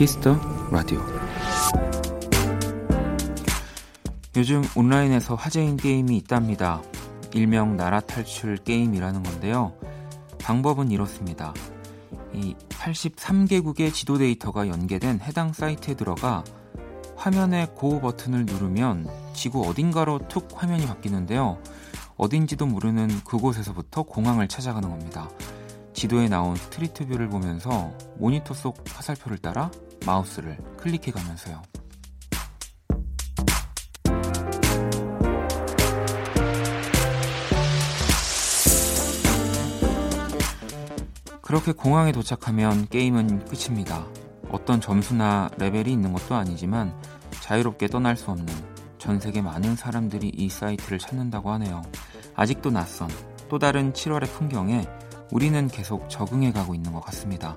Kiss the Radio 요즘 온라인에서 화제인 게임이 있답니다. 일명 나라 탈출 게임이라는 건데요. 방법은 이렇습니다. 이 83개국의 지도 데이터가 연계된 해당 사이트에 들어가 화면의 Go 버튼을 누르면 지구 어딘가로 툭 화면이 바뀌는데요. 어딘지도 모르는 그곳에서부터 공항을 찾아가는 겁니다. 지도에 나온 street view를 보면서 모니터 속 화살표를 따라 마우스를 클릭해 가면서요. 그렇게 공항에 도착하면 게임은 끝입니다. 어떤 점수나 레벨이 있는 것도 아니지만 자유롭게 떠날 수 없는 전 세계 많은 사람들이 이 사이트를 찾는다고 하네요. 아직도 낯선 또 다른 7월의 풍경에 우리는 계속 적응해 가고 있는 것 같습니다.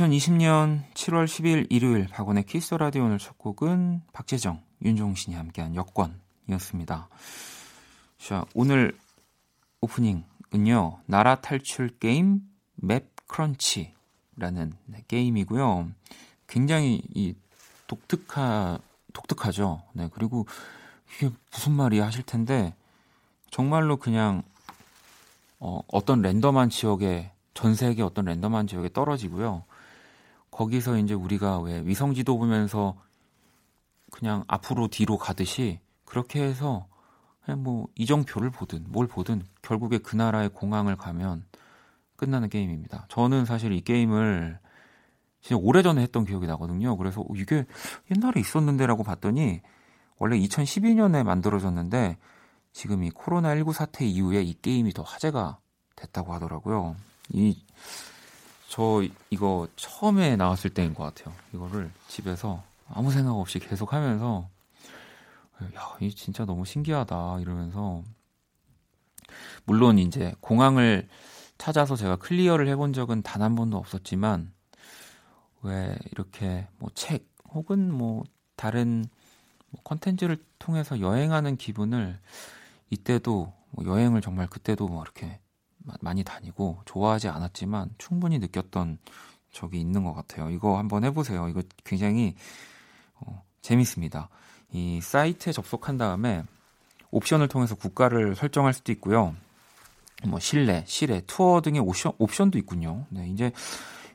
2020년 7월 12일 일요일 박원의 Kiss the Radio 오늘 첫 곡은 박재정, 윤종신이 함께한 여권이었습니다. 자, 오늘 오프닝은요. 나라 탈출 게임 MapCrunch라는 네, 게임이고요. 굉장히 이 독특하 독특하죠. 네. 그리고 이게 무슨 말이야 하실 텐데 정말로 그냥 어, 어떤 랜덤한 지역에 전 세계 어떤 랜덤한 지역에 떨어지고요. 거기서 이제 우리가 왜 위성 지도 보면서 그냥 앞으로 뒤로 가듯이 그렇게 해서 그냥 뭐 이정표를 보든 뭘 보든 결국에 그 나라의 공항을 가면 끝나는 게임입니다. 저는 사실 이 게임을 진짜 오래전에 했던 기억이 나거든요. 그래서 어, 이게 옛날에 있었는데라고 봤더니 원래 2012년에 만들어졌는데 지금 이 코로나19 사태 이후에 이 게임이 더 화제가 됐다고 하더라고요. 이, 저 이거 처음에 나왔을 때인 것 같아요. 이거를 집에서 아무 생각 없이 계속 하면서, 야, 이 진짜 너무 신기하다. 이러면서, 물론 이제 공항을 찾아서 제가 클리어를 해본 적은 단 한 번도 없었지만, 왜 이렇게 뭐 책 혹은 뭐 다른 뭐 컨텐츠를 통해서 여행하는 기분을 이때도 뭐 여행을 정말 그때도 뭐 이렇게 많이 다니고 좋아하지 않았지만 충분히 느꼈던 적이 있는 것 같아요. 이거 한번 해보세요. 이거 굉장히 어, 재밌습니다. 이 사이트에 접속한 다음에 옵션을 통해서 국가를 설정할 수도 있고요. 뭐 실내, 실외, 투어 등의 옵션, 옵션도 있군요. 네, 이제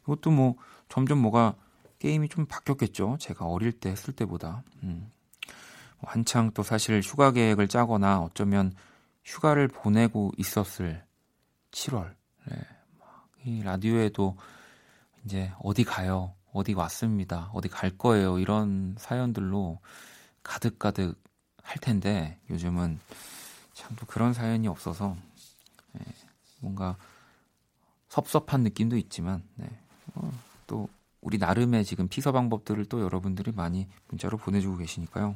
이것도 뭐 점점 뭐가 게임이 좀 바뀌었겠죠. 제가 어릴 때 했을 때보다. 음. 뭐 한창 또 사실 휴가 계획을 짜거나 어쩌면 휴가를 보내고 있었을 7월. 네. 이 라디오에도 이제 어디 가요? 어디 왔습니다. 어디 갈 거예요. 이런 사연들로 가득가득 할 텐데 요즘은 참 또 그런 사연이 없어서 네. 뭔가 섭섭한 느낌도 있지만 네. 어, 또 우리 나름의 지금 피서 방법들을 또 여러분들이 많이 문자로 보내주고 계시니까요.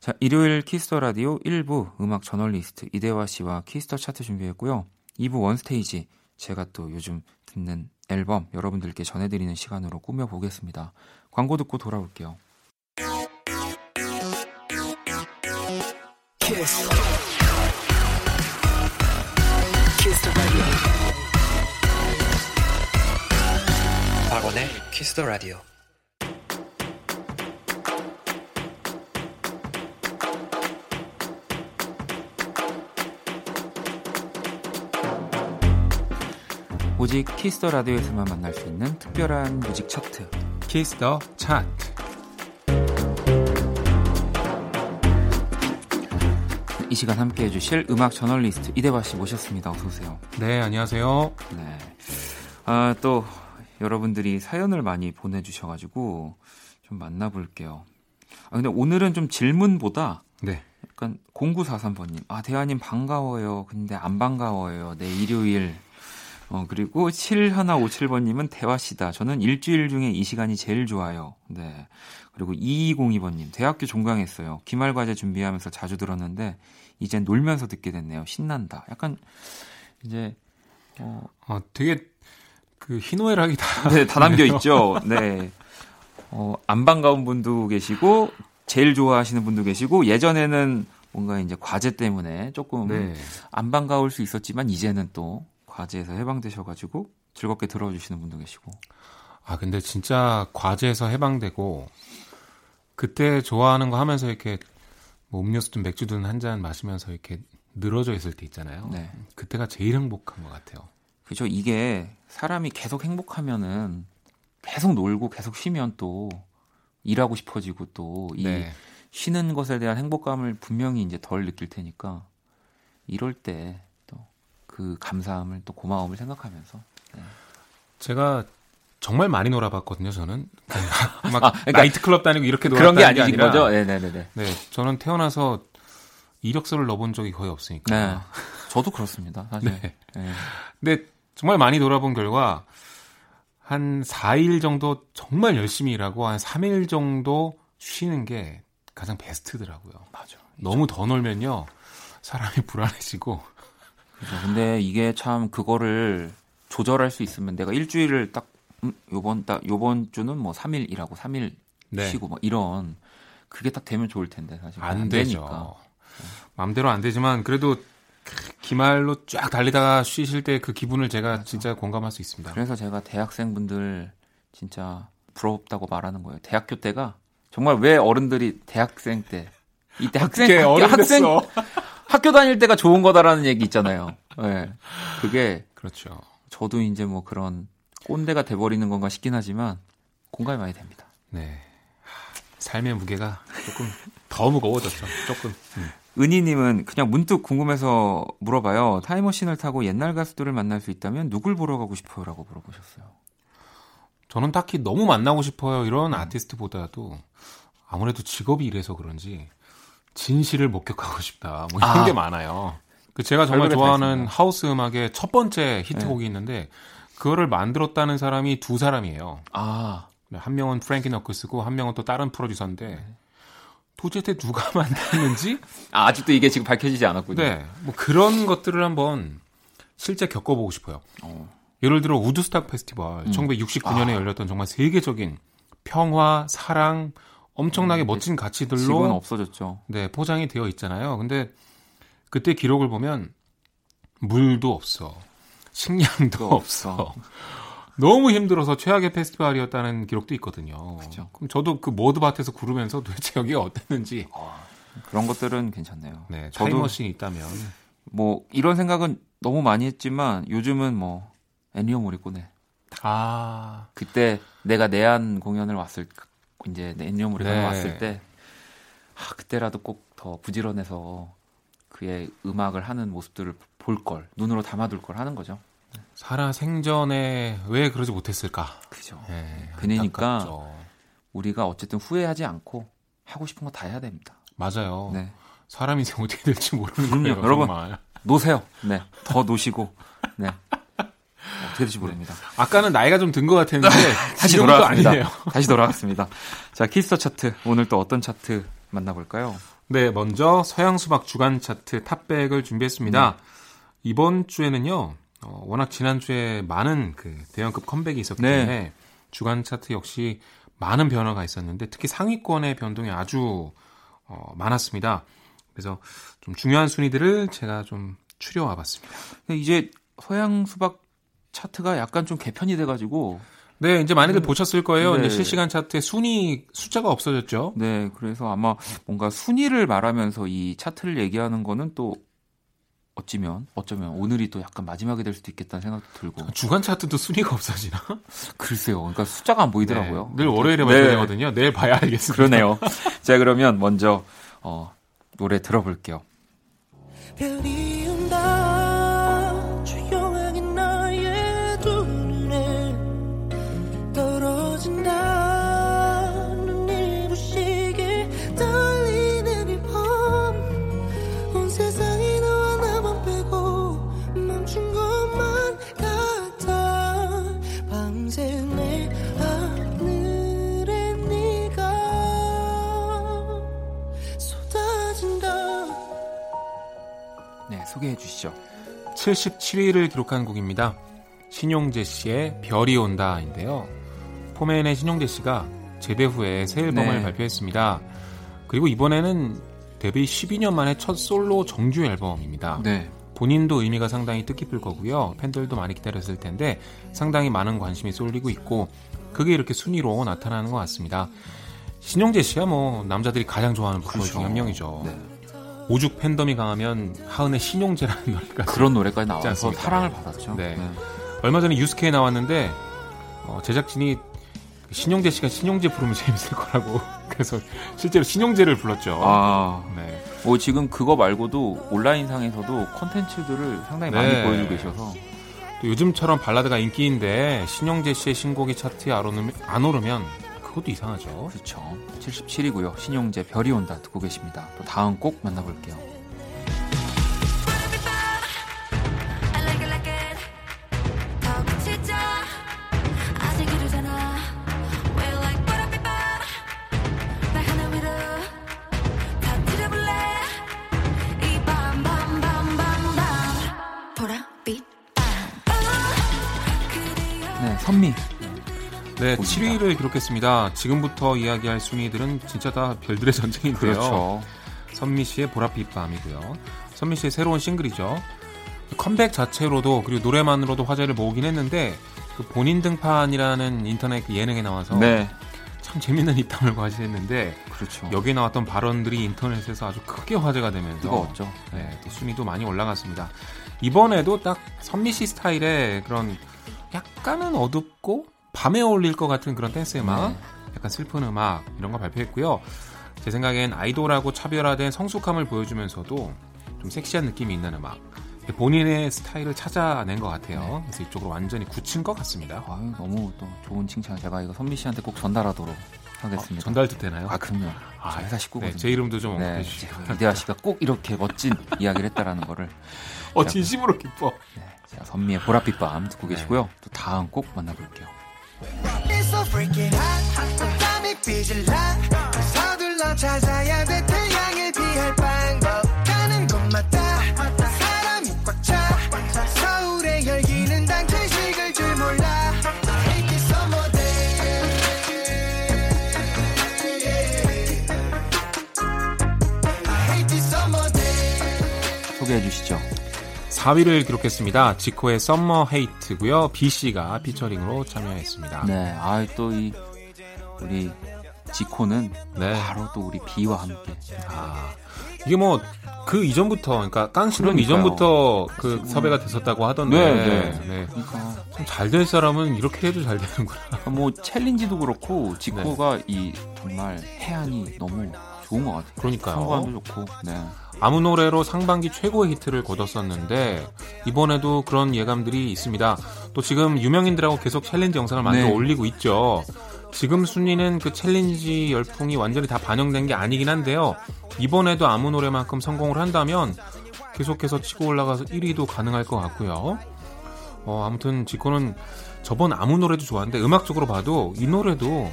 자, 일요일 Kiss the Radio 1부 음악 저널리스트 이대화 씨와 Kiss the Chart 준비했고요. 2부 원스테이지 제가 또 요즘 듣는 앨범 여러분들께 전해드리는 시간으로 꾸며보겠습니다. 광고 듣고 돌아올게요. Kiss. Kiss 박원의 Kiss the Radio. 오직 Kiss the Radio에서만 만날 수 있는 특별한 music 차트. Kiss the Chart. 이 시간 함께 해주실 음악 저널리스트 이대바 씨 모셨습니다. 어서 오세요. 네, 안녕하세요. 네. 아, 또 여러분들이 사연을 많이 보내주셔가지고 좀 만나볼게요. 아, 근데 오늘은 좀 질문보다 네. 약간 0943번님. 아, 대화님 반가워요. 근데 안 반가워요. 내 일요일. 어, 그리고 7157번님은 대화시다. 저는 일주일 중에 이 시간이 제일 좋아요. 네. 그리고 2202번님. 대학교 종강했어요. 기말 과제 준비하면서 자주 들었는데, 이젠 놀면서 듣게 됐네요. 신난다. 약간, 이제, 어, 어 되게, 그, 희노애락이 다. 네, 다 담겨 있죠. 네. 어, 안 반가운 분도 계시고, 제일 좋아하시는 분도 계시고, 예전에는 뭔가 이제 과제 때문에 조금 네. 안 반가울 수 있었지만, 이제는 또 과제에서 해방되셔가지고 즐겁게 들어주시는 분도 계시고. 아, 근데 진짜 과제에서 해방되고, 그때 좋아하는 거 하면서 이렇게 뭐 음료수든 맥주든 한 잔 마시면서 이렇게 늘어져 있을 때 있잖아요. 네. 그때가 제일 행복한 것 같아요. 그죠. 이게 사람이 계속 행복하면은 계속 놀고 계속 쉬면 또 일하고 싶어지고 또이 네. 쉬는 것에 대한 행복감을 분명히 이제 덜 느낄 테니까 이럴 때 그 감사함을 또 고마움을 생각하면서 네. 제가 정말 많이 놀아봤거든요. 저는 막 아, 그러니까 나이트클럽 다니고 이렇게 놀았다는 그런 게 아니신 게 거죠. 네네네. 네, 저는 태어나서 이력서를 넣어본 적이 거의 없으니까. 네, 저도 그렇습니다. 사실. 네. 네. 근데 정말 많이 놀아본 결과 한 4일 정도 정말 열심히 일하고 한 3일 정도 쉬는 게 가장 베스트더라고요. 맞아. 너무 더 놀면요 사람이 불안해지고. 그죠. 근데 이게 참 그거를 조절할 수 있으면 내가 일주일을 딱 음, 요번 딱 요번 주는 뭐 3일 일하고 3일 네. 쉬고 뭐 이런 그게 딱 되면 좋을 텐데 사실 안, 안 되니까. 마음대로 안 되지만 그래도 기말로 쫙 달리다가 쉬실 때 그 기분을 제가 맞아. 진짜 공감할 수 있습니다. 그래서 제가 대학생분들 진짜 부럽다고 말하는 거예요. 대학교 때가 정말 왜 어른들이 대학생 때 이때 학생 학교, 학생 학교 다닐 때가 좋은 거다라는 얘기 있잖아요. 예. 네. 그게 그렇죠. 저도 이제 뭐 그런 꼰대가 돼버리는 건가 싶긴 하지만 공감이 많이 됩니다. 네. 삶의 무게가 조금 더 무거워졌죠. 조금. 음. 은희님은 그냥 문득 궁금해서 물어봐요. 타임머신을 타고 옛날 가수들을 만날 수 있다면 누굴 보러 가고 싶어요?라고 물어보셨어요. 저는 딱히 너무 만나고 싶어요 이런 아티스트보다도 아무래도 직업이 이래서 그런지 진실을 목격하고 싶다. 뭐 이런 아. 게 많아요. 그 제가 정말 좋아하는 하우스 음악의 첫 번째 히트곡이 네. 있는데 그거를 만들었다는 사람이 두 사람이에요. 아. 네, 한 명은 프랭키 너크스고 한 명은 또 다른 프로듀서인데 네. 도대체 누가 만들었는지 아, 아직도 이게 지금 밝혀지지 않았군요. 네, 뭐 그런 것들을 한번 실제 겪어보고 싶어요. 어. 예를 들어 우드스탁 페스티벌 음. 1969년에 아. 열렸던 정말 세계적인 평화, 사랑, 엄청나게 음, 멋진 가치들로 지금 없어졌죠. 네, 포장이 되어 있잖아요. 근데 그때 기록을 보면 물도 없어. 식량도 없어. 너무 힘들어서 최악의 페스티벌이었다는 기록도 있거든요. 그렇죠. 그럼 저도 그 모드밭에서 구르면서 도대체 여기가 어땠는지 어, 그런 것들은 괜찮네요. 네, 타임머신이 있다면 뭐 이런 생각은 너무 많이 했지만 요즘은 뭐 애니오 모리꼬네. 아 그때 내가 내한 공연을 왔을 이제 모리꼬네 네. 왔을 때 아, 그때라도 꼭 더 부지런해서 그의 음악을 하는 모습들을 볼 걸, 눈으로 담아둘 걸 하는 거죠. 살아 생전에 왜 그러지 못했을까? 그죠. 네, 그러니까 안타깝죠. 우리가 어쨌든 후회하지 않고 하고 싶은 거 다 해야 됩니다. 맞아요. 네. 사람 인생 어떻게 될지 모르는 거예요. 여러분 정말. 노세요. 네, 더 노시고. 네. 어떻게 될지 모릅니다. 아까는 나이가 좀 든 것 같았는데 다시 돌아왔습니다. 다시 돌아왔습니다. 자, Kiss the Chart 오늘 또 어떤 차트 만나볼까요? 네, 먼저 서양 수박 주간 차트 top 백을 준비했습니다. 음. 이번 주에는요, 어, 워낙 지난주에 많은 그 대형급 컴백이 있었기 네. 때문에 주간 차트 역시 많은 변화가 있었는데 특히 상위권의 변동이 아주 어, 많았습니다. 그래서 좀 중요한 순위들을 제가 좀 추려와 봤습니다. 이제 서양 수박 차트가 약간 좀 개편이 돼가지고 네, 이제 많이들 음, 보셨을 거예요. 네. 이제 실시간 차트에 순위 숫자가 없어졌죠. 네, 그래서 아마 뭔가 순위를 말하면서 이 차트를 얘기하는 거는 또 어찌면 어쩌면 오늘이 또 약간 마지막이 될 수도 있겠다는 생각도 들고 주간 차트도 순위가 없어지나? 글쎄요. 그러니까 숫자가 안 보이더라고요. 네, 늘 월요일에 발표되거든요. 네. 내일 봐야 알겠습니다. 그러네요. 자 그러면 먼저 어, 노래 들어볼게요. 소개해 주시죠. 77위를 기록한 곡입니다. 신용재 씨의 별이 온다인데요. 포맨의 신용재 씨가 제대 후에 새 앨범을 네. 발표했습니다. 그리고 이번에는 데뷔 12년 만에 첫 솔로 정규 앨범입니다. 네. 본인도 의미가 상당히 뜻깊을 거고요. 팬들도 많이 기다렸을 텐데 상당히 많은 관심이 쏠리고 있고 그게 이렇게 순위로 나타나는 것 같습니다. 신용재 씨야 뭐 남자들이 가장 좋아하는 보컬 그렇죠. 중한 명이죠. 네. 오죽 팬덤이 강하면 하은의 신용재라는 노래가 그런 노래까지 나와서 사랑을 받았죠. 네. 네. 얼마 전에 유스케에 나왔는데 어, 제작진이 신용재 씨가 신용재 부르면 재밌을 거라고 그래서 실제로 신용재를 불렀죠. 아, 네. 뭐 지금 그거 말고도 온라인 상에서도 콘텐츠들을 상당히 많이 네. 보여주고 계셔서 또 요즘처럼 발라드가 인기인데 신용재 씨의 신곡이 차트에 안 오르면 그것도 이상하죠. 그렇죠. 77이고요. 신용재 별이 온다 듣고 계십니다. 또 다음 곡 만나볼게요. 네, 선미 네, 봅니다. 7위를 기록했습니다. 지금부터 이야기할 순위들은 진짜 다 별들의 전쟁인데요. 그렇죠. 선미 씨의 보랏빛 밤이고요. 선미 씨의 새로운 싱글이죠. 컴백 자체로도 그리고 노래만으로도 화제를 모으긴 했는데 그 본인 등판이라는 인터넷 예능에 나와서 네. 참 재밌는 입담을 과시했는데 그렇죠. 여기에 나왔던 발언들이 인터넷에서 아주 크게 화제가 되면서 뜨거웠죠. 네, 또 순위도 많이 올라갔습니다. 이번에도 딱 선미 씨 스타일의 그런 약간은 어둡고 밤에 어울릴 것 같은 그런 댄스 음악, 네. 약간 슬픈 음악 이런 거 발표했고요. 제 생각엔 아이돌하고 차별화된 성숙함을 보여주면서도 좀 섹시한 느낌이 있는 음악. 본인의 스타일을 찾아낸 것 같아요. 네. 그래서 이쪽으로 완전히 굳힌 것 같습니다. 아유, 너무 또 좋은 칭찬 제가 이거 선미 씨한테 꼭 전달하도록 하겠습니다. 어, 전달도 되나요? 아 그럼요. 아, 회사 식구거든요. 네, 제 이름도 좀 네, 언급해주시고. 이대화 씨가 꼭 이렇게 멋진 이야기를 했다라는 거를. 어 진심으로 기뻐. 네, 자 선미의 보랏빛 밤 듣고 계시고요. 또 다음 꼭 만나볼게요. 서둘러 찾 4위를 기록했습니다. 지코의 썸머 헤이트고요. B 씨가 피처링으로 참여했습니다. 네, 아 또 이 우리 지코는 네. 바로 또 우리 비와 함께. 아 이게 뭐 그 이전부터 그러니까 깡씨는 이전부터 그 섭외가 됐었다고 하던데 네, 네. 네. 그러니까 좀 잘 될 사람은 이렇게 해도 잘 되는구나. 뭐 챌린지도 그렇고 지코가 네. 이 정말 혜안이 너무 좋은 것 같아요. 그러니까요. 성과도 좋고. 네. 아무 노래로 상반기 최고의 히트를 거뒀었는데 이번에도 그런 예감들이 있습니다. 또 지금 유명인들하고 계속 챌린지 영상을 만들어 네. 올리고 있죠. 지금 순위는 그 챌린지 열풍이 완전히 다 반영된 게 아니긴 한데요. 이번에도 아무 노래만큼 성공을 한다면 계속해서 치고 올라가서 1위도 가능할 것 같고요. 어, 아무튼 지코는 저번 아무 노래도 좋았는데 음악적으로 봐도 이 노래도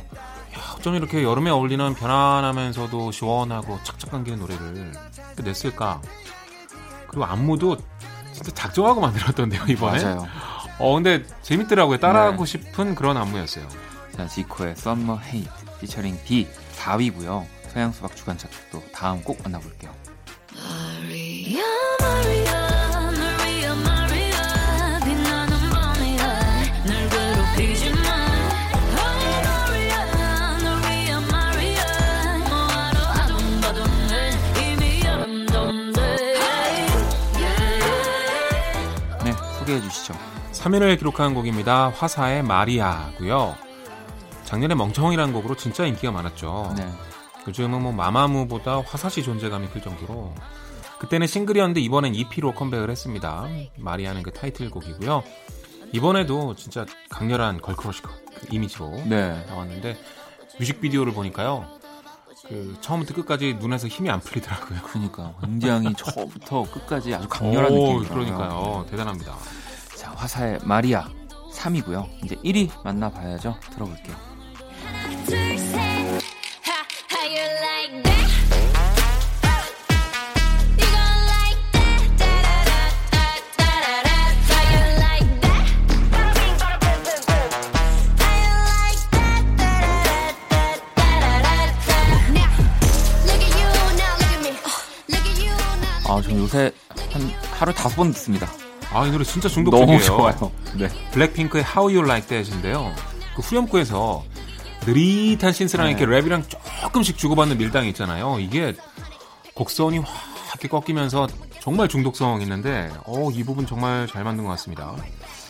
야, 어쩜 이렇게 여름에 어울리는 편안하면서도 시원하고 착착 감기는 노래를 냈을까? 그리고 안무도 진짜 작정하고 만들었던데요 이번에. 맞아요. 어 근데 재밌더라고요. 따라하고 네. 싶은 그런 안무였어요. 자 지코의 Summer Hate 피처링 B 4위고요. 서양 수박 주간 차트도 다음 꼭 만나볼게요. 마리아, 마리아. 소개해 주시죠. 3위를 기록한 곡입니다. 화사의 마리아고요. 작년에 멍청이라는 곡으로 진짜 인기가 많았죠. 네. 요즘은 뭐 마마무보다 화사 씨 존재감이 클 정도로 그때는 싱글이었는데 이번엔 EP로 컴백을 했습니다. 마리아는 그 타이틀곡이고요. 이번에도 진짜 강렬한 걸크러쉬 그 이미지로 네. 나왔는데 뮤직비디오를 보니까요. 그 처음부터 끝까지 눈에서 힘이 안 풀리더라고요. 그러니까 굉장히 처음부터 끝까지 아주 강렬한 느낌이 그러니까요. 대단합니다. 자, 화사의 마리아 3위고요. 이제 1위 만나봐야죠. 들어볼게요. 아, 저 요새 한 하루 다섯 번 듣습니다. 아, 이 노래 진짜 중독적이에요. 너무 좋아요. 네. 블랙핑크의 How You Like That인데요. 그 후렴구에서 느릿한 신스랑 네. 이렇게 랩이랑 조금씩 주고받는 밀당이 있잖아요. 이게 곡선이 확 이렇게 꺾이면서 정말 중독성 있는데, 어, 이 부분 정말 잘 만든 것 같습니다.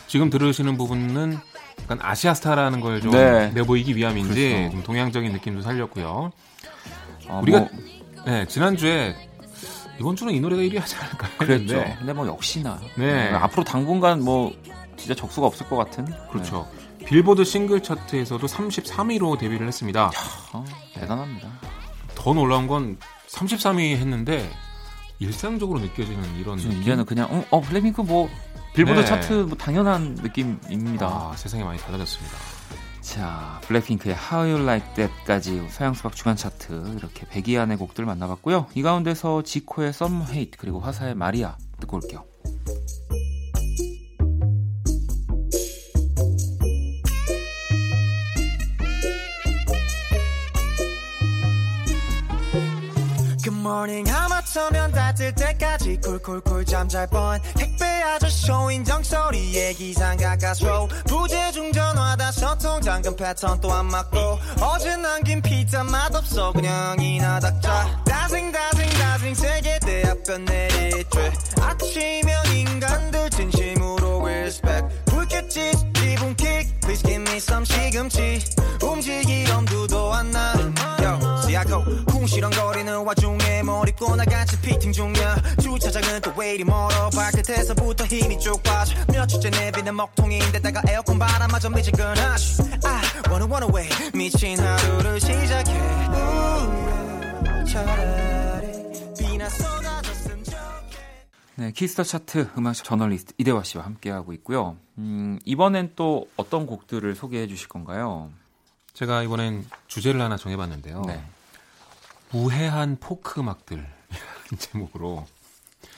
지금 들으시는 부분은 약간 아시아 스타라는 걸좀 네. 내보이기 위함인지 그렇죠. 동양적인 느낌도 살렸고요. 아, 우리가 뭐... 네, 지난주에 이번 주는 이 노래가 1위 하지 않을까 그랬죠. 했는데. 근데 뭐 역시나 네. 앞으로 당분간 뭐 진짜 적수가 없을 것 같은. 그렇죠. 네. 빌보드 싱글 차트에서도 33위로 데뷔를 했습니다. 야, 어, 대단합니다. 더 놀라운 건 33위 했는데 일상적으로 느껴지는 이런 느낌? 이제는 그냥 어, 어 블랙핑크 뭐 빌보드 네. 차트 뭐 당연한 느낌입니다. 아, 세상이 많이 달라졌습니다. 자, 블랙핑크의 How You Like That까지 서양 수박 주간 차트 이렇게 100위 안의 곡들 만나봤고요. 이 가운데서 지코의 Summer Hate 그리고 화사의 마리아 듣고 올게요. Morning 하마터면 달 뜰 때까지 쿨쿨쿨 잠잘 뻔. 택배 아저씨 초인종 소리에 기상 가까스로 부재중 전화 다섯 통 잠금 패턴 또 안 맞고 어제 남긴 피자 맛없어 그냥 이나 닥자. 다생 다생 다생 세계대 앞변 내리쬐. 아침형 인간들 진심으로 respect. 불켰지 기분 킥 Please give me some 시금치. 움직이 엄두도 안나 시야코 쿵시렁거리는 와중에 머리 꼬 나같이 피팅 중이야 주차장은 또 왜 이리 멀어 발끝에서부터 힘이 쭉 빠져 며칠째 내비는 먹통인데다가 에어컨 바람마저 미지근하시 I wanna run away 미친 하루를 시작해 차라리 비나 좋겠 네, Kiss the 차트 음악 저널리스트 이대화 씨와 함께하고 있고요. 음, 이번엔 또 어떤 곡들을 소개해 주실 건가요? 제가 이번엔 주제를 하나 정해봤는데요. 네. 무해한 포크 음악들 제목으로.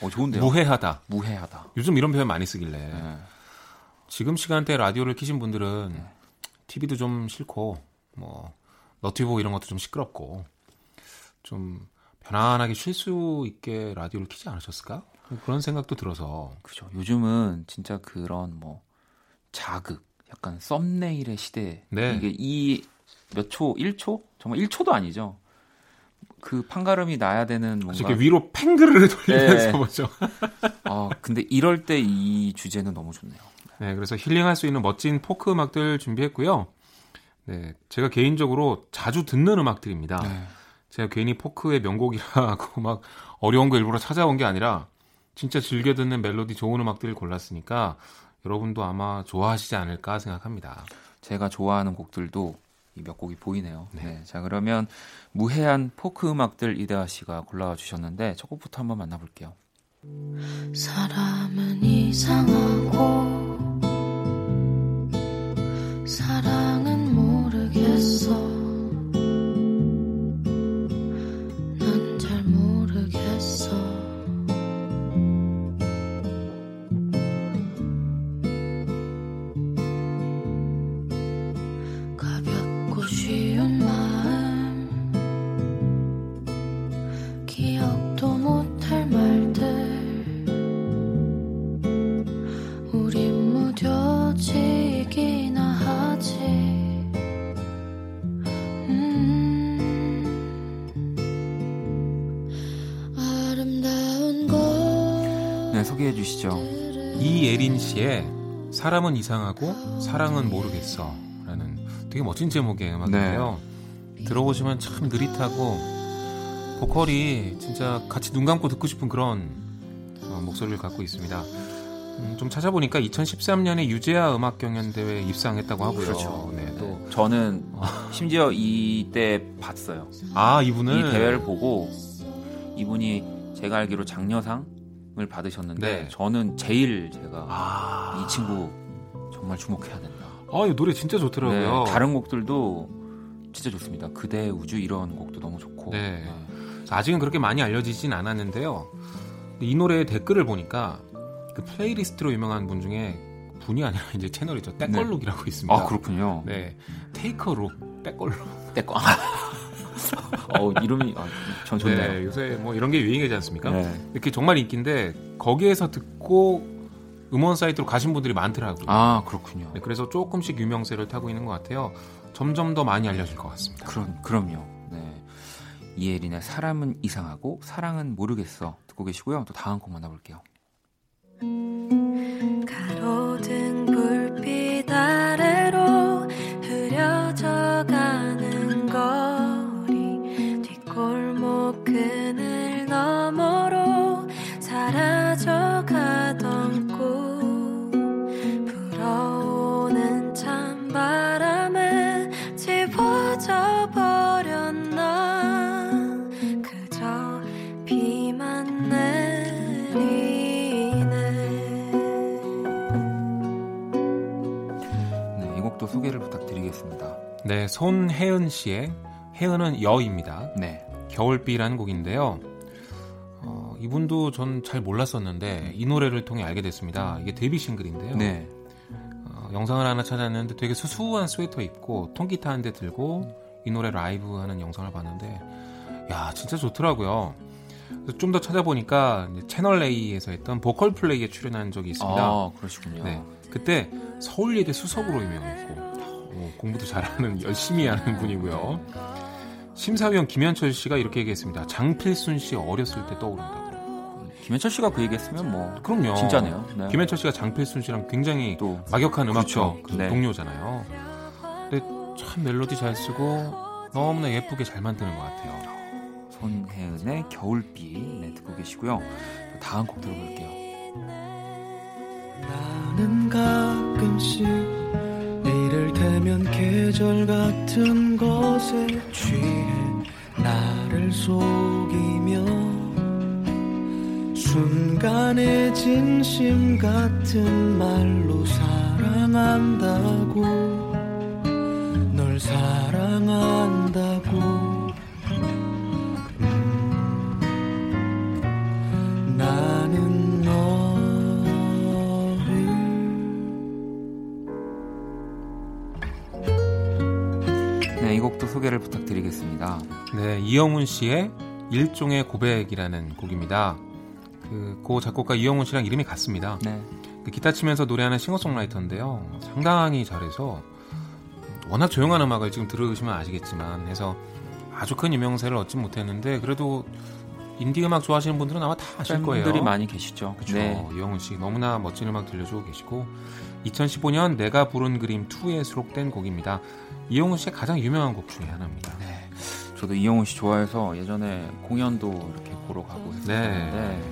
어, 좋은데요? 무해하다. 무해하다. 요즘 이런 표현 많이 쓰길래. 네. 지금 시간대 라디오를 키신 분들은 네. TV도 좀 싫고, 뭐, 너튜브 이런 것도 좀 시끄럽고, 좀 편안하게 쉴 수 있게 라디오를 키지 않으셨을까? 그런 생각도 들어서. 그죠. 요즘은 진짜 그런 뭐, 자극, 약간 썸네일의 시대. 네. 이게 이 몇 초, 1초? 정말 1초도 아니죠. 그 판가름이 나야 되는 뭔가 이렇게 위로 팽그르르 돌리면서 네. 보죠. 아 근데 이럴 때 이 주제는 너무 좋네요. 네, 그래서 힐링할 수 있는 멋진 포크 음악들 준비했고요. 네, 제가 개인적으로 자주 듣는 음악들입니다. 네. 제가 괜히 포크의 명곡이라고 막 어려운 거 일부러 찾아온 게 아니라 진짜 즐겨 듣는 멜로디 좋은 음악들을 골랐으니까 여러분도 아마 좋아하시지 않을까 생각합니다. 제가 좋아하는 곡들도 몇 곡이 보이네요. 네. 네. 자, 그러면 무해한 포크 음악들 이대하 씨가 골라와 주셨는데 첫 곡부터 한번 만나볼게요. 사람은 이상하고 이예린 씨의 사람은 이상하고 사랑은 모르겠어 라는 되게 멋진 제목의 음악인데요. 네. 들어보시면 참 느릿하고 보컬이 진짜 같이 눈 감고 듣고 싶은 그런 어, 목소리를 갖고 있습니다. 음, 좀 찾아보니까 2013년에 유재하 음악 경연 대회에 입상했다고 하고요. 그렇죠. 네, 또 네. 저는 심지어 이때 봤어요. 아 이분을 이 대회를 보고 이분이 제가 알기로 장려상 을 받으셨는데 네. 저는 제일 제가 아... 이 친구 정말 주목해야 된다. 아, 이 노래 진짜 좋더라고요. 네, 다른 곡들도 진짜 좋습니다. 그대 우주 이런 곡도 너무 좋고. 네. 네. 아직은 그렇게 많이 알려지진 않았는데요. 이 노래의 댓글을 보니까 그 플레이리스트로 유명한 분 중에 분이 아니라 이제 채널이죠. 떼걸룩이라고 네. 있습니다. 아 그렇군요. 네, 테이커룩 떼걸룩. 떼걸. 어 이름이 아, 전 좋네요. 네, 요새 뭐 이런 게 유행이지 않습니까? 네. 이렇게 정말 인기인데 거기에서 듣고 음원 사이트로 가신 분들이 많더라고요. 아 그렇군요. 네, 그래서 조금씩 유명세를 타고 있는 것 같아요. 점점 더 많이 알려질 것 같습니다. 그럼 그럼요. 네. 이혜린의 사람은 이상하고 사랑은 모르겠어 듣고 계시고요. 또 다음 곡 만나볼게요. 가로등 불빛 아래로 네, 손혜은 씨의 혜은은 여입니다. 네. 겨울비라는 곡인데요. 어, 이분도 전 잘 몰랐었는데 이 노래를 통해 알게 됐습니다. 이게 데뷔 싱글인데요. 네. 어, 영상을 하나 찾았는데 되게 수수한 스웨터 입고 통기타 한 대 들고 이 노래 라이브 하는 영상을 봤는데 야 진짜 좋더라고요. 좀 더 찾아보니까 채널 A에서 했던 보컬 플레이에 출연한 적이 있습니다. 아, 그러시군요. 네. 그때 서울예대 수석으로 유명했고 어, 공부도 잘하는 열심히 하는 분이고요. 심사위원 김현철 씨가 이렇게 얘기했습니다. 장필순 씨 어렸을 때 떠오른다고. 김현철 씨가 그 얘기했으면 뭐 그럼요. 진짜네요. 네. 김현철 씨가 장필순 씨랑 굉장히 또 막역한 음악적 그렇죠. 그 네. 동료잖아요. 근데 참 멜로디 잘 쓰고 너무나 예쁘게 잘 만드는 것 같아요. 손혜은의 겨울비 네, 듣고 계시고요. 다음 곡 들어볼게요. 나는 가끔씩 이를테면 계절 같은 것에 취해 나를 속이며 순간의 진심 같은 말로 사랑한다고 널 사랑한다 소개를 부탁드리겠습니다. 네, 이영훈 씨의 일종의 고백이라는 곡입니다. 그, 고 작곡가 이영훈 씨랑 이름이 같습니다. 네. 그 기타 치면서 노래하는 싱어송라이터인데요. 상당히 잘해서 워낙 조용한 음악을 지금 들으시면 아시겠지만 해서 아주 큰 유명세를 얻지 못했는데 그래도 인디 음악 좋아하시는 분들은 아마 다 아실 거예요. 분들이 많이 계시죠. 그렇죠. 네. 이영훈 씨 너무나 멋진 음악 들려주고 계시고 2015년 내가 부른 그림 2에 수록된 곡입니다. 이영훈 씨의 가장 유명한 곡 중에 하나입니다. 네. 저도 이영훈 씨 좋아해서 예전에 공연도 이렇게 보러 가고 했었는데 네.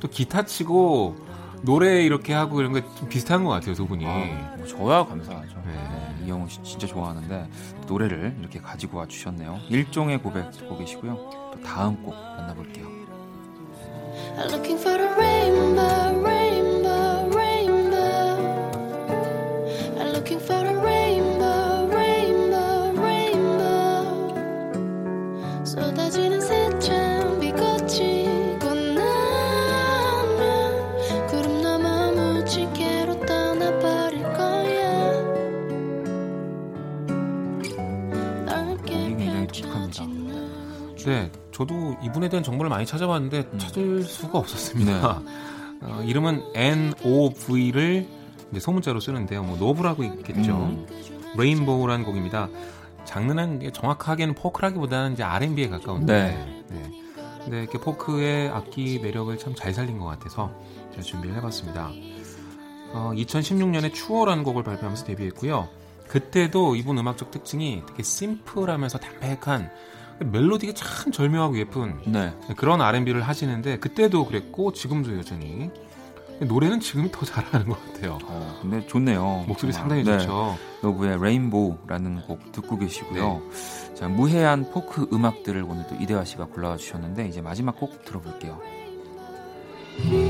또 기타 치고 노래 이렇게 하고 이런 게 좀 비슷한 것 같아요 두 분이. 아, 뭐 저야 감사하죠. 네. 네. 이영훈 씨 진짜 좋아하는데 노래를 이렇게 가지고 와 주셨네요. 일종의 고백 듣고 계시고요. 또 다음 곡 만나볼게요. 이분에 대한 정보를 많이 찾아봤는데 음. 찾을 수가 없었습니다. 네. 어, 이름은 N-O-V를 이제 소문자로 쓰는데요. 뭐 노브라고 읽겠죠. 음. Rainbow라는 곡입니다. 장르는 정확하게는 포크라기보다는 이제 R&B에 가까운데 네. 네. 근데 이렇게 포크의 악기 매력을 참 잘 살린 것 같아서 제가 준비를 해봤습니다. 어, 2016년에 추월라는 곡을 발표하면서 데뷔했고요. 그때도 이분 음악적 특징이 되게 심플하면서 담백한 멜로디가 참 절묘하고 예쁜 네. 그런 R&B를 하시는데 그때도 그랬고 지금도 여전히 노래는 지금이 더 잘하는 것 같아요. 어, 근데 좋네요. 목소리 정말. 상당히 네. 좋죠. 노브의 레인보우라는 곡 듣고 계시고요. 네. 자, 무해한 포크 음악들을 오늘 또 이대화 씨가 골라와 주셨는데 이제 마지막 곡 들어볼게요. 박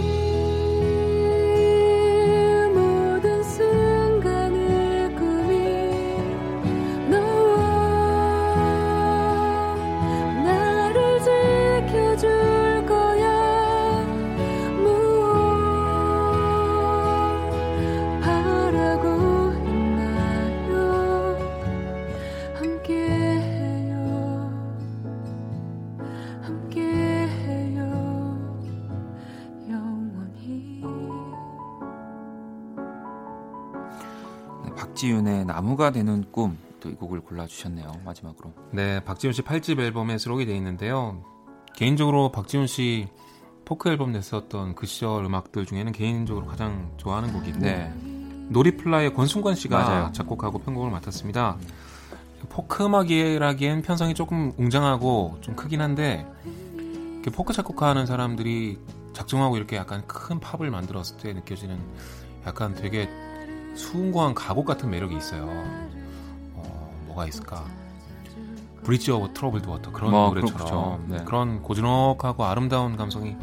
나무가 되는 꿈 또 이 곡을 골라주셨네요 마지막으로 네 박지윤 씨 8집 앨범에 수록이 되어 있는데요 개인적으로 박지윤 씨 포크 앨범 냈었던 그 시절 음악들 중에는 개인적으로 가장 좋아하는 곡이고 네. 노리플라이의 권순관 씨가 맞아요. 작곡하고 편곡을 맡았습니다 포크 음악이라기엔 편성이 조금 웅장하고 좀 크긴 한데 포크 작곡하는 사람들이 작정하고 이렇게 약간 큰 팝을 만들었을 때 느껴지는 약간 되게 숭고한 가곡 같은 매력이 있어요. 어, 뭐가 있을까? Bridge Over Troubled Water 그런 뭐, 노래처럼 네. 그런 고즈넉하고 아름다운 감성이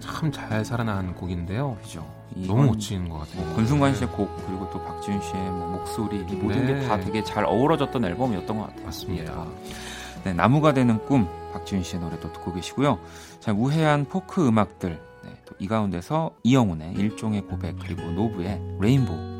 참 잘 살아난 곡인데요. 그죠. 너무 멋진 것 같아요. 뭐 권순관 씨의 곡 그리고 또 박지윤 씨의 뭐 목소리 이 모든 네. 게 다 되게 잘 어우러졌던 앨범이었던 것 같아요. 맞습니다. 예. 네, 나무가 되는 꿈 박지윤 씨의 노래도 듣고 계시고요. 자, 무해한 포크 음악들 네, 이 가운데서 이영훈의 일종의 고백 그리고 노브의 레인보우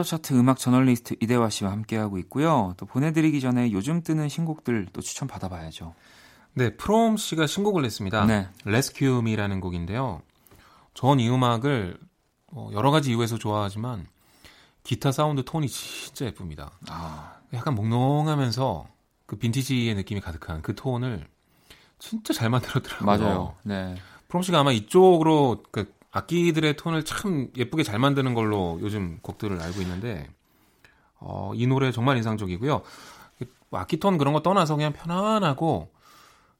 Kiss the 차트 음악 저널리스트 이대화 씨와 함께하고 있고요. 또 보내드리기 전에 요즘 뜨는 신곡들 또 추천 받아봐야죠. 네, 프롬 씨가 신곡을 냈습니다. 네. Rescue Me라는 곡인데요. 전 이 음악을 어, 여러 가지 이유에서 좋아하지만 기타 사운드 톤이 진짜 예쁩니다. 아. 약간 몽롱하면서 그 빈티지의 느낌이 가득한 그 톤을 진짜 잘 만들었더라고요. 맞아요. 네. 프롬 씨가 아마 이쪽으로 그 악기들의 톤을 참 예쁘게 잘 만드는 걸로 요즘 곡들을 알고 있는데 어, 이 노래 정말 인상적이고요. 뭐 악기 톤 그런 거 떠나서 그냥 편안하고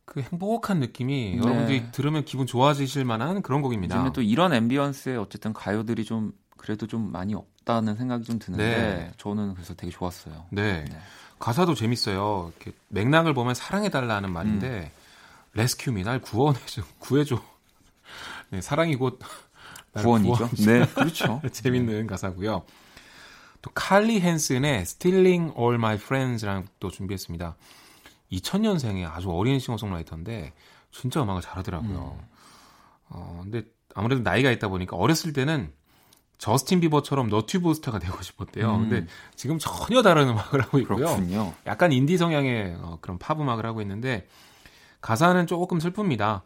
그 행복한 느낌이 네. 여러분들이 들으면 기분 좋아지실 만한 그런 곡입니다. 요즘에 또 이런 앰비언스에 어쨌든 가요들이 좀 그래도 좀 많이 없다는 생각이 좀 드는데 네. 저는 그래서 되게 좋았어요. 네. 네. 가사도 재밌어요. 이렇게 맥락을 보면 사랑해달라는 말인데 음. 레스큐미 날 구원해줘 구해줘 네, 사랑이 곧 구원이죠. 네, 그렇죠. 재밌는 네. 가사고요. 또 칼리 헨슨의 Stealing All My Friends라는 곡도 준비했습니다. 2000년생의 아주 어린 싱어송라이터인데 진짜 음악을 잘하더라고요. 음. 어, 근데 아무래도 나이가 있다 보니까 어렸을 때는 저스틴 비버처럼 너튜브 스타가 되고 싶었대요. 음. 근데 지금 전혀 다른 음악을 하고 있고요. 그렇군요. 약간 인디 성향의 어, 그런 팝 음악을 하고 있는데 가사는 조금 슬픕니다.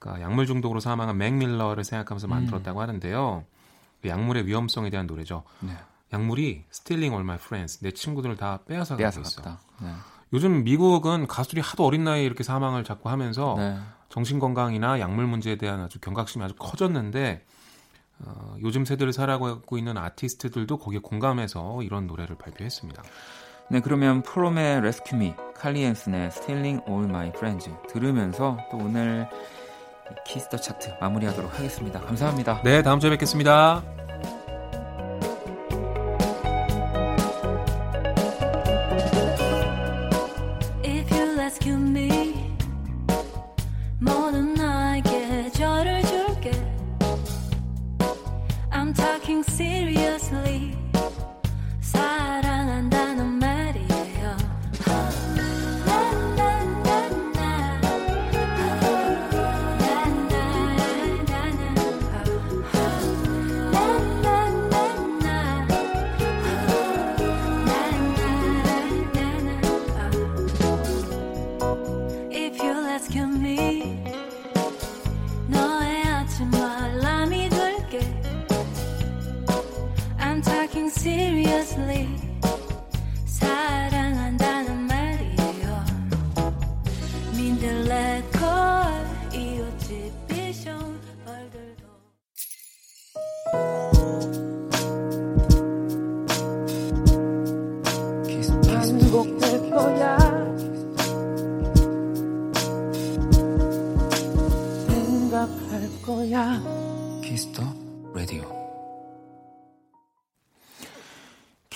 그러니까 약물 중독으로 사망한 맥 밀러를 생각하면서 음. 만들었다고 하는데요. 그 약물의 위험성에 대한 노래죠. 네. 약물이 Stealing All My Friends 내 친구들을 다 빼앗아 가고 있어. 네. 요즘 미국은 가수들이 하도 어린 나이에 이렇게 사망을 자꾸 하면서 네. 정신 건강이나 약물 문제에 대한 아주 경각심이 아주 커졌는데 어, 요즘 세대를 살아가고 있는 아티스트들도 거기에 공감해서 이런 노래를 발표했습니다. 네, 그러면 프롬의 Rescue Me, 칼리 앤슨의 Stealing All My Friends 들으면서 또 오늘 키스터 차트 마무리하도록 하겠습니다. 감사합니다. 네, 다음 주에 뵙겠습니다.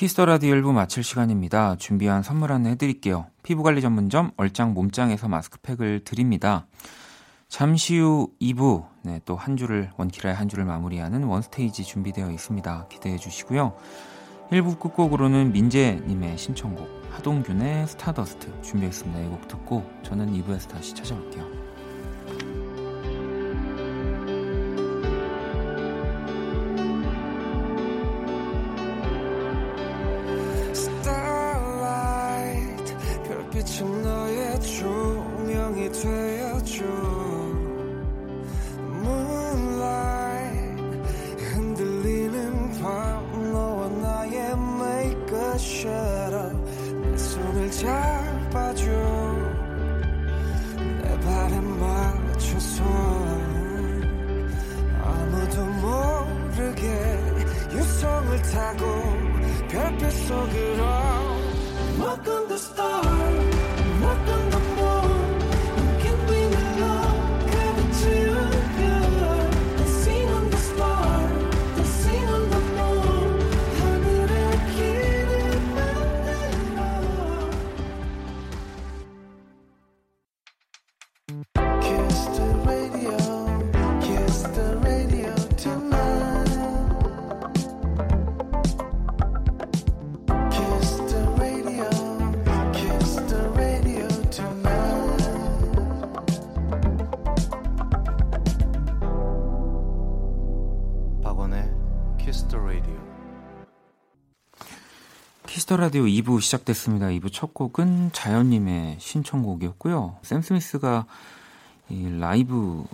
Kiss the 라디오 1부 마칠 시간입니다. 준비한 선물 하나 해드릴게요. 피부관리 전문점 얼짱 몸짱에서 마스크팩을 드립니다. 잠시 후 2부, 네, 또 한 주를, 원키라의 한 주를 마무리하는 원스테이지 준비되어 있습니다. 기대해 주시고요. 1부 끝곡으로는 민재님의 신청곡, 하동균의 Stardust 준비했습니다. 이 곡 듣고 저는 2부에서 다시 찾아올게요. 빛은 너의 조명이 되어줘. Moonlight 흔들리는 밤 너와 나의 make a shadow 내 손을 잡아줘. 내 발에 맞춰서. 아무도 모르게 유성을 타고 별빛 속으로. Welcome to stars Kiss the 라디오 2부 시작됐습니다. 2부 첫 곡은 자연님의 신청곡이었고요. 샘 스미스가 이 라이브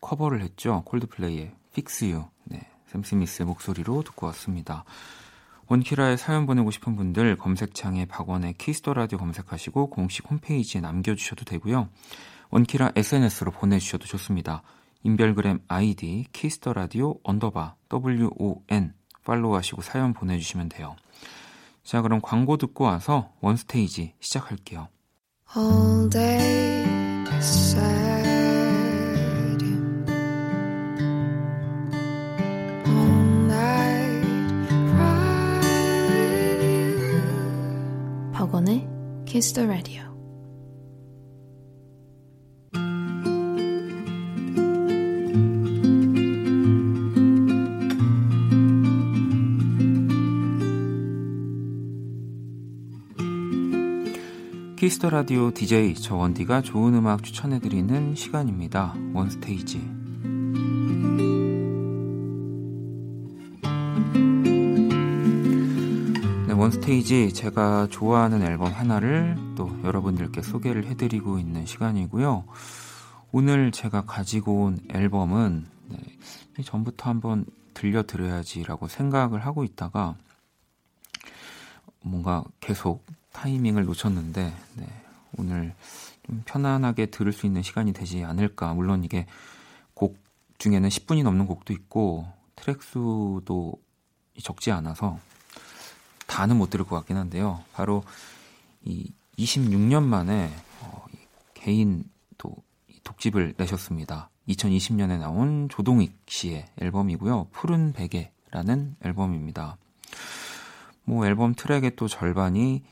커버를 했죠. 콜드플레이의 Fix You. 네, 샘 스미스의 목소리로 듣고 왔습니다. 원키라에 사연 보내고 싶은 분들 검색창에 박원의 Kiss the 라디오 검색하시고 공식 홈페이지에 남겨주셔도 되고요. 원키라 SNS로 보내주셔도 좋습니다. 인별그램 아이디 Kiss the 라디오 언더바 WON 팔로우하시고 사연 보내주시면 돼요. 자, 그럼 광고 듣고 와서 원스테이지 시작할게요. All day beside All night cry with you 박원의 Kiss the Radio Kiss the 라디오 DJ 저 원디가 좋은 음악 추천해드리는 시간입니다. 원스테이지. 네, 원스테이지 제가 좋아하는 앨범 하나를 또 여러분들께 소개를 해드리고 있는 시간이고요. 오늘 제가 가지고 온 앨범은 네, 전부터 한번 들려드려야지라고 생각을 하고 있다가 뭔가 계속 타이밍을 놓쳤는데 네, 오늘 좀 편안하게 들을 수 있는 시간이 되지 않을까. 물론 이게 곡 중에는 10분이 넘는 곡도 있고 트랙 수도 적지 않아서 다는 못 들을 것 같긴 한데요. 바로 이 26년 만에 어, 개인 또 독집을 내셨습니다. 2020년에 나온 조동익 씨의 앨범이고요. 푸른 베개라는 앨범입니다. 뭐 앨범 트랙의 또 절반이 이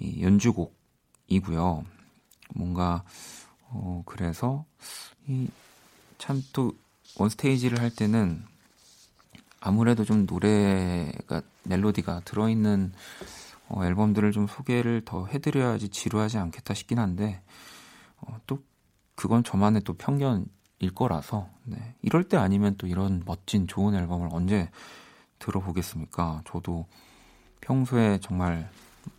연주곡이고요. 뭔가 어 그래서 이참또 원스테이지를 할 때는 아무래도 좀 노래가 멜로디가 들어있는 어, 앨범들을 좀 소개를 더 해드려야지 지루하지 않겠다 싶긴 한데 어, 또 그건 저만의 또 편견일 거라서 네. 이럴 때 아니면 또 이런 멋진 좋은 앨범을 언제 들어보겠습니까? 저도 평소에 정말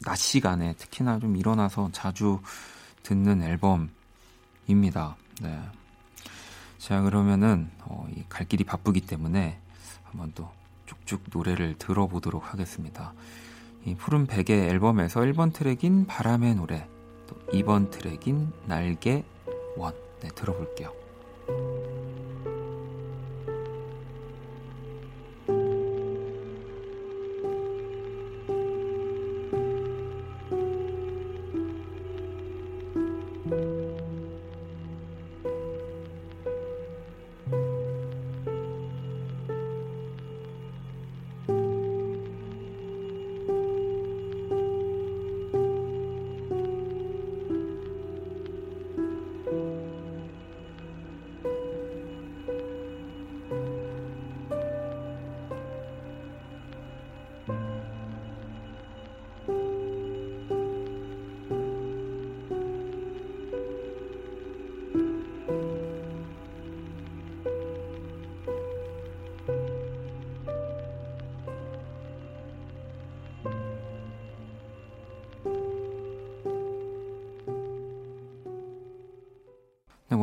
낮 시간에 특히나 좀 일어나서 자주 듣는 앨범입니다. 네. 자 그러면은 어, 갈 길이 바쁘기 때문에 한번 또 쭉쭉 노래를 들어보도록 하겠습니다. 이 푸른 베개 앨범에서 1번 트랙인 바람의 노래, 또 2번 트랙인 날개 원. 네, 들어볼게요.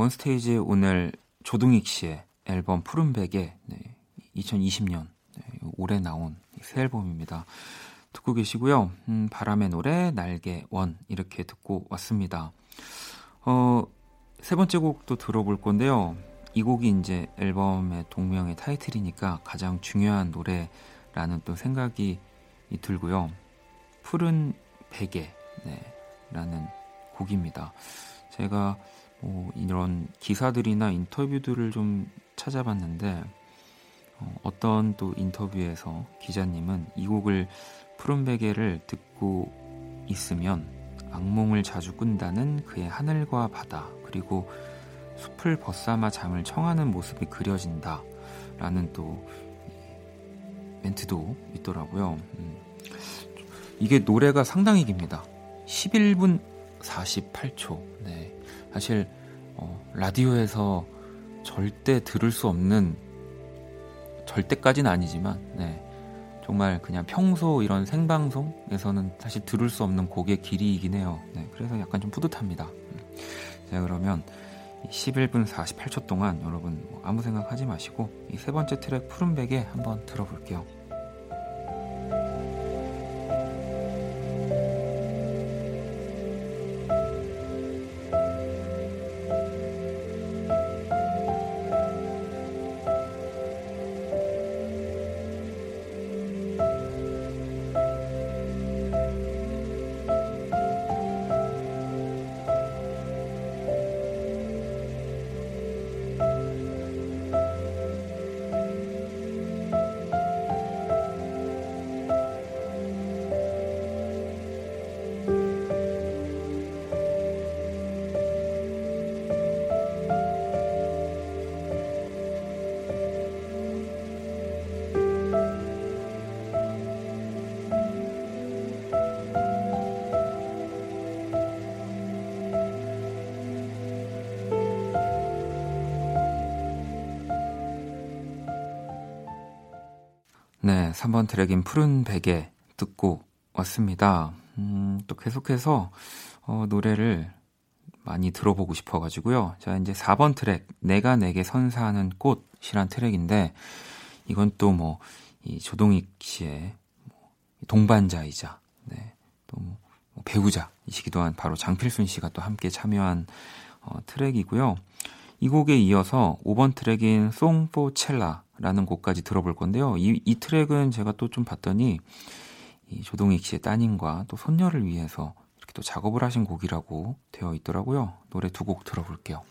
원스테이지 오늘 조동익 씨의 앨범 푸른백에 네, 2020년 네, 올해 나온 새 앨범입니다. 듣고 계시고요. 음, 바람의 노래 날개 원 이렇게 듣고 왔습니다. 어, 세 번째 곡도 들어볼 건데요. 이 곡이 이제 앨범의 동명의 타이틀이니까 가장 중요한 노래라는 또 생각이 들고요. 푸른 베개 네, 라는 곡입니다. 제가 뭐 이런 기사들이나 인터뷰들을 좀 찾아봤는데 어, 어떤 또 인터뷰에서 기자님은 이 곡을 푸른 베개를 듣고 있으면 악몽을 자주 꾼다는 그의 하늘과 바다 그리고 숲을 벗삼아 잠을 청하는 모습이 그려진다 라는 또 멘트도 있더라고요 음. 이게 노래가 상당히 깁니다 11분 48초 네. 사실 어, 라디오에서 절대 들을 수 없는 절대까지는 아니지만 네, 정말 그냥 평소 이런 생방송에서는 사실 들을 수 없는 곡의 길이이긴 해요. 네, 그래서 약간 좀 뿌듯합니다. 음. 자 그러면 11분 48초 동안 여러분 뭐 아무 생각하지 마시고 이 세 번째 트랙 푸른백에 한번 들어볼게요. 네, 3번 트랙인 푸른 베개 듣고 왔습니다. 음, 또 계속해서 어, 노래를 많이 들어보고 싶어가지고요. 자, 이제 4번 트랙, 내가 내게 선사하는 꽃이란 트랙인데, 이건 또 뭐, 이 조동익 씨의 뭐 동반자이자, 네, 또 뭐, 배우자이시기도 한 바로 장필순 씨가 또 함께 참여한 어, 트랙이고요. 이 곡에 이어서 5번 트랙인 Song for Chella 라는 곡까지 들어볼 건데요. 이, 이 트랙은 제가 또 좀 봤더니 이 조동익 씨의 따님과 또 손녀를 위해서 이렇게 또 작업을 하신 곡이라고 되어 있더라고요. 노래 두 곡 들어볼게요.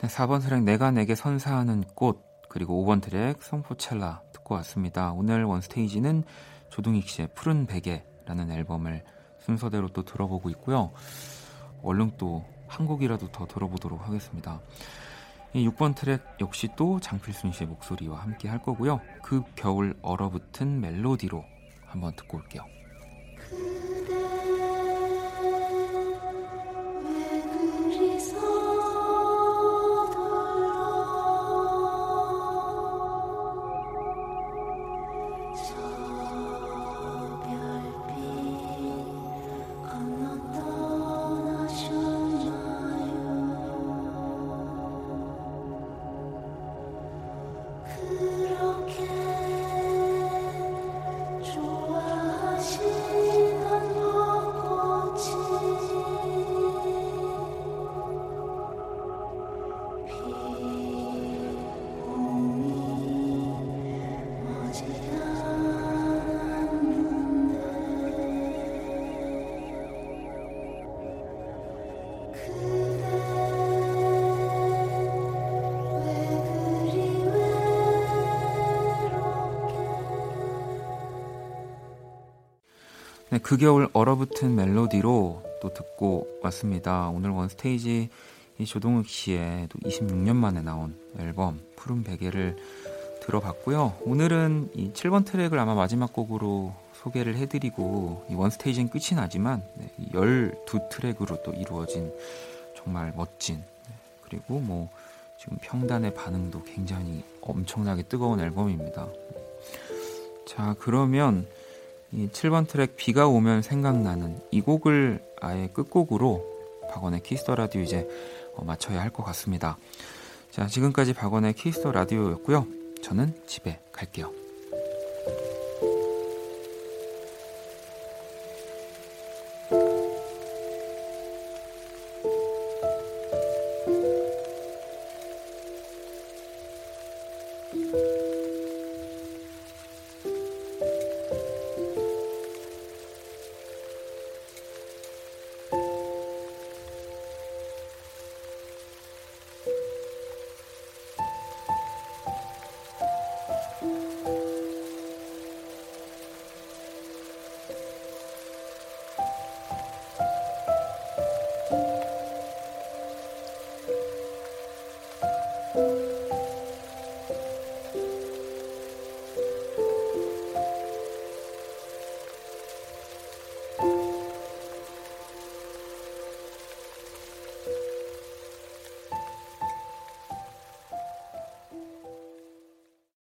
네, 4번 트랙 내가 내게 선사하는 꽃 그리고 5번 트랙 송포 첼라 듣고 왔습니다. 오늘 원스테이지는 조동익 씨의 푸른 베개라는 앨범을 순서대로 또 들어보고 있고요. 얼른 또 한 곡이라도 더 들어보도록 하겠습니다. 이 6번 트랙 역시 또 장필순 씨의 목소리와 함께 할 거고요. 그 겨울 얼어붙은 멜로디로 한번 듣고 올게요. 네, 그 겨울 얼어붙은 멜로디로 또 듣고 왔습니다. 오늘 원스테이지 이 조동욱 씨의 또 26년 만에 나온 앨범 푸른 베개를 들어봤고요. 오늘은 이 7번 트랙을 아마 마지막 곡으로 소개를 해드리고 이 원스테이지는 끝이 나지만 네, 12트랙으로 또 이루어진 정말 멋진 네, 그리고 뭐 지금 평단의 반응도 굉장히 엄청나게 뜨거운 앨범입니다. 자 그러면 이 7번 트랙 비가 오면 생각나는 이 곡을 아예 끝곡으로 박원의 Kiss the Radio 이제 어, 맞춰야 할 것 같습니다. 자, 지금까지 박원의 Kiss the Radio였고요. 저는 집에 갈게요.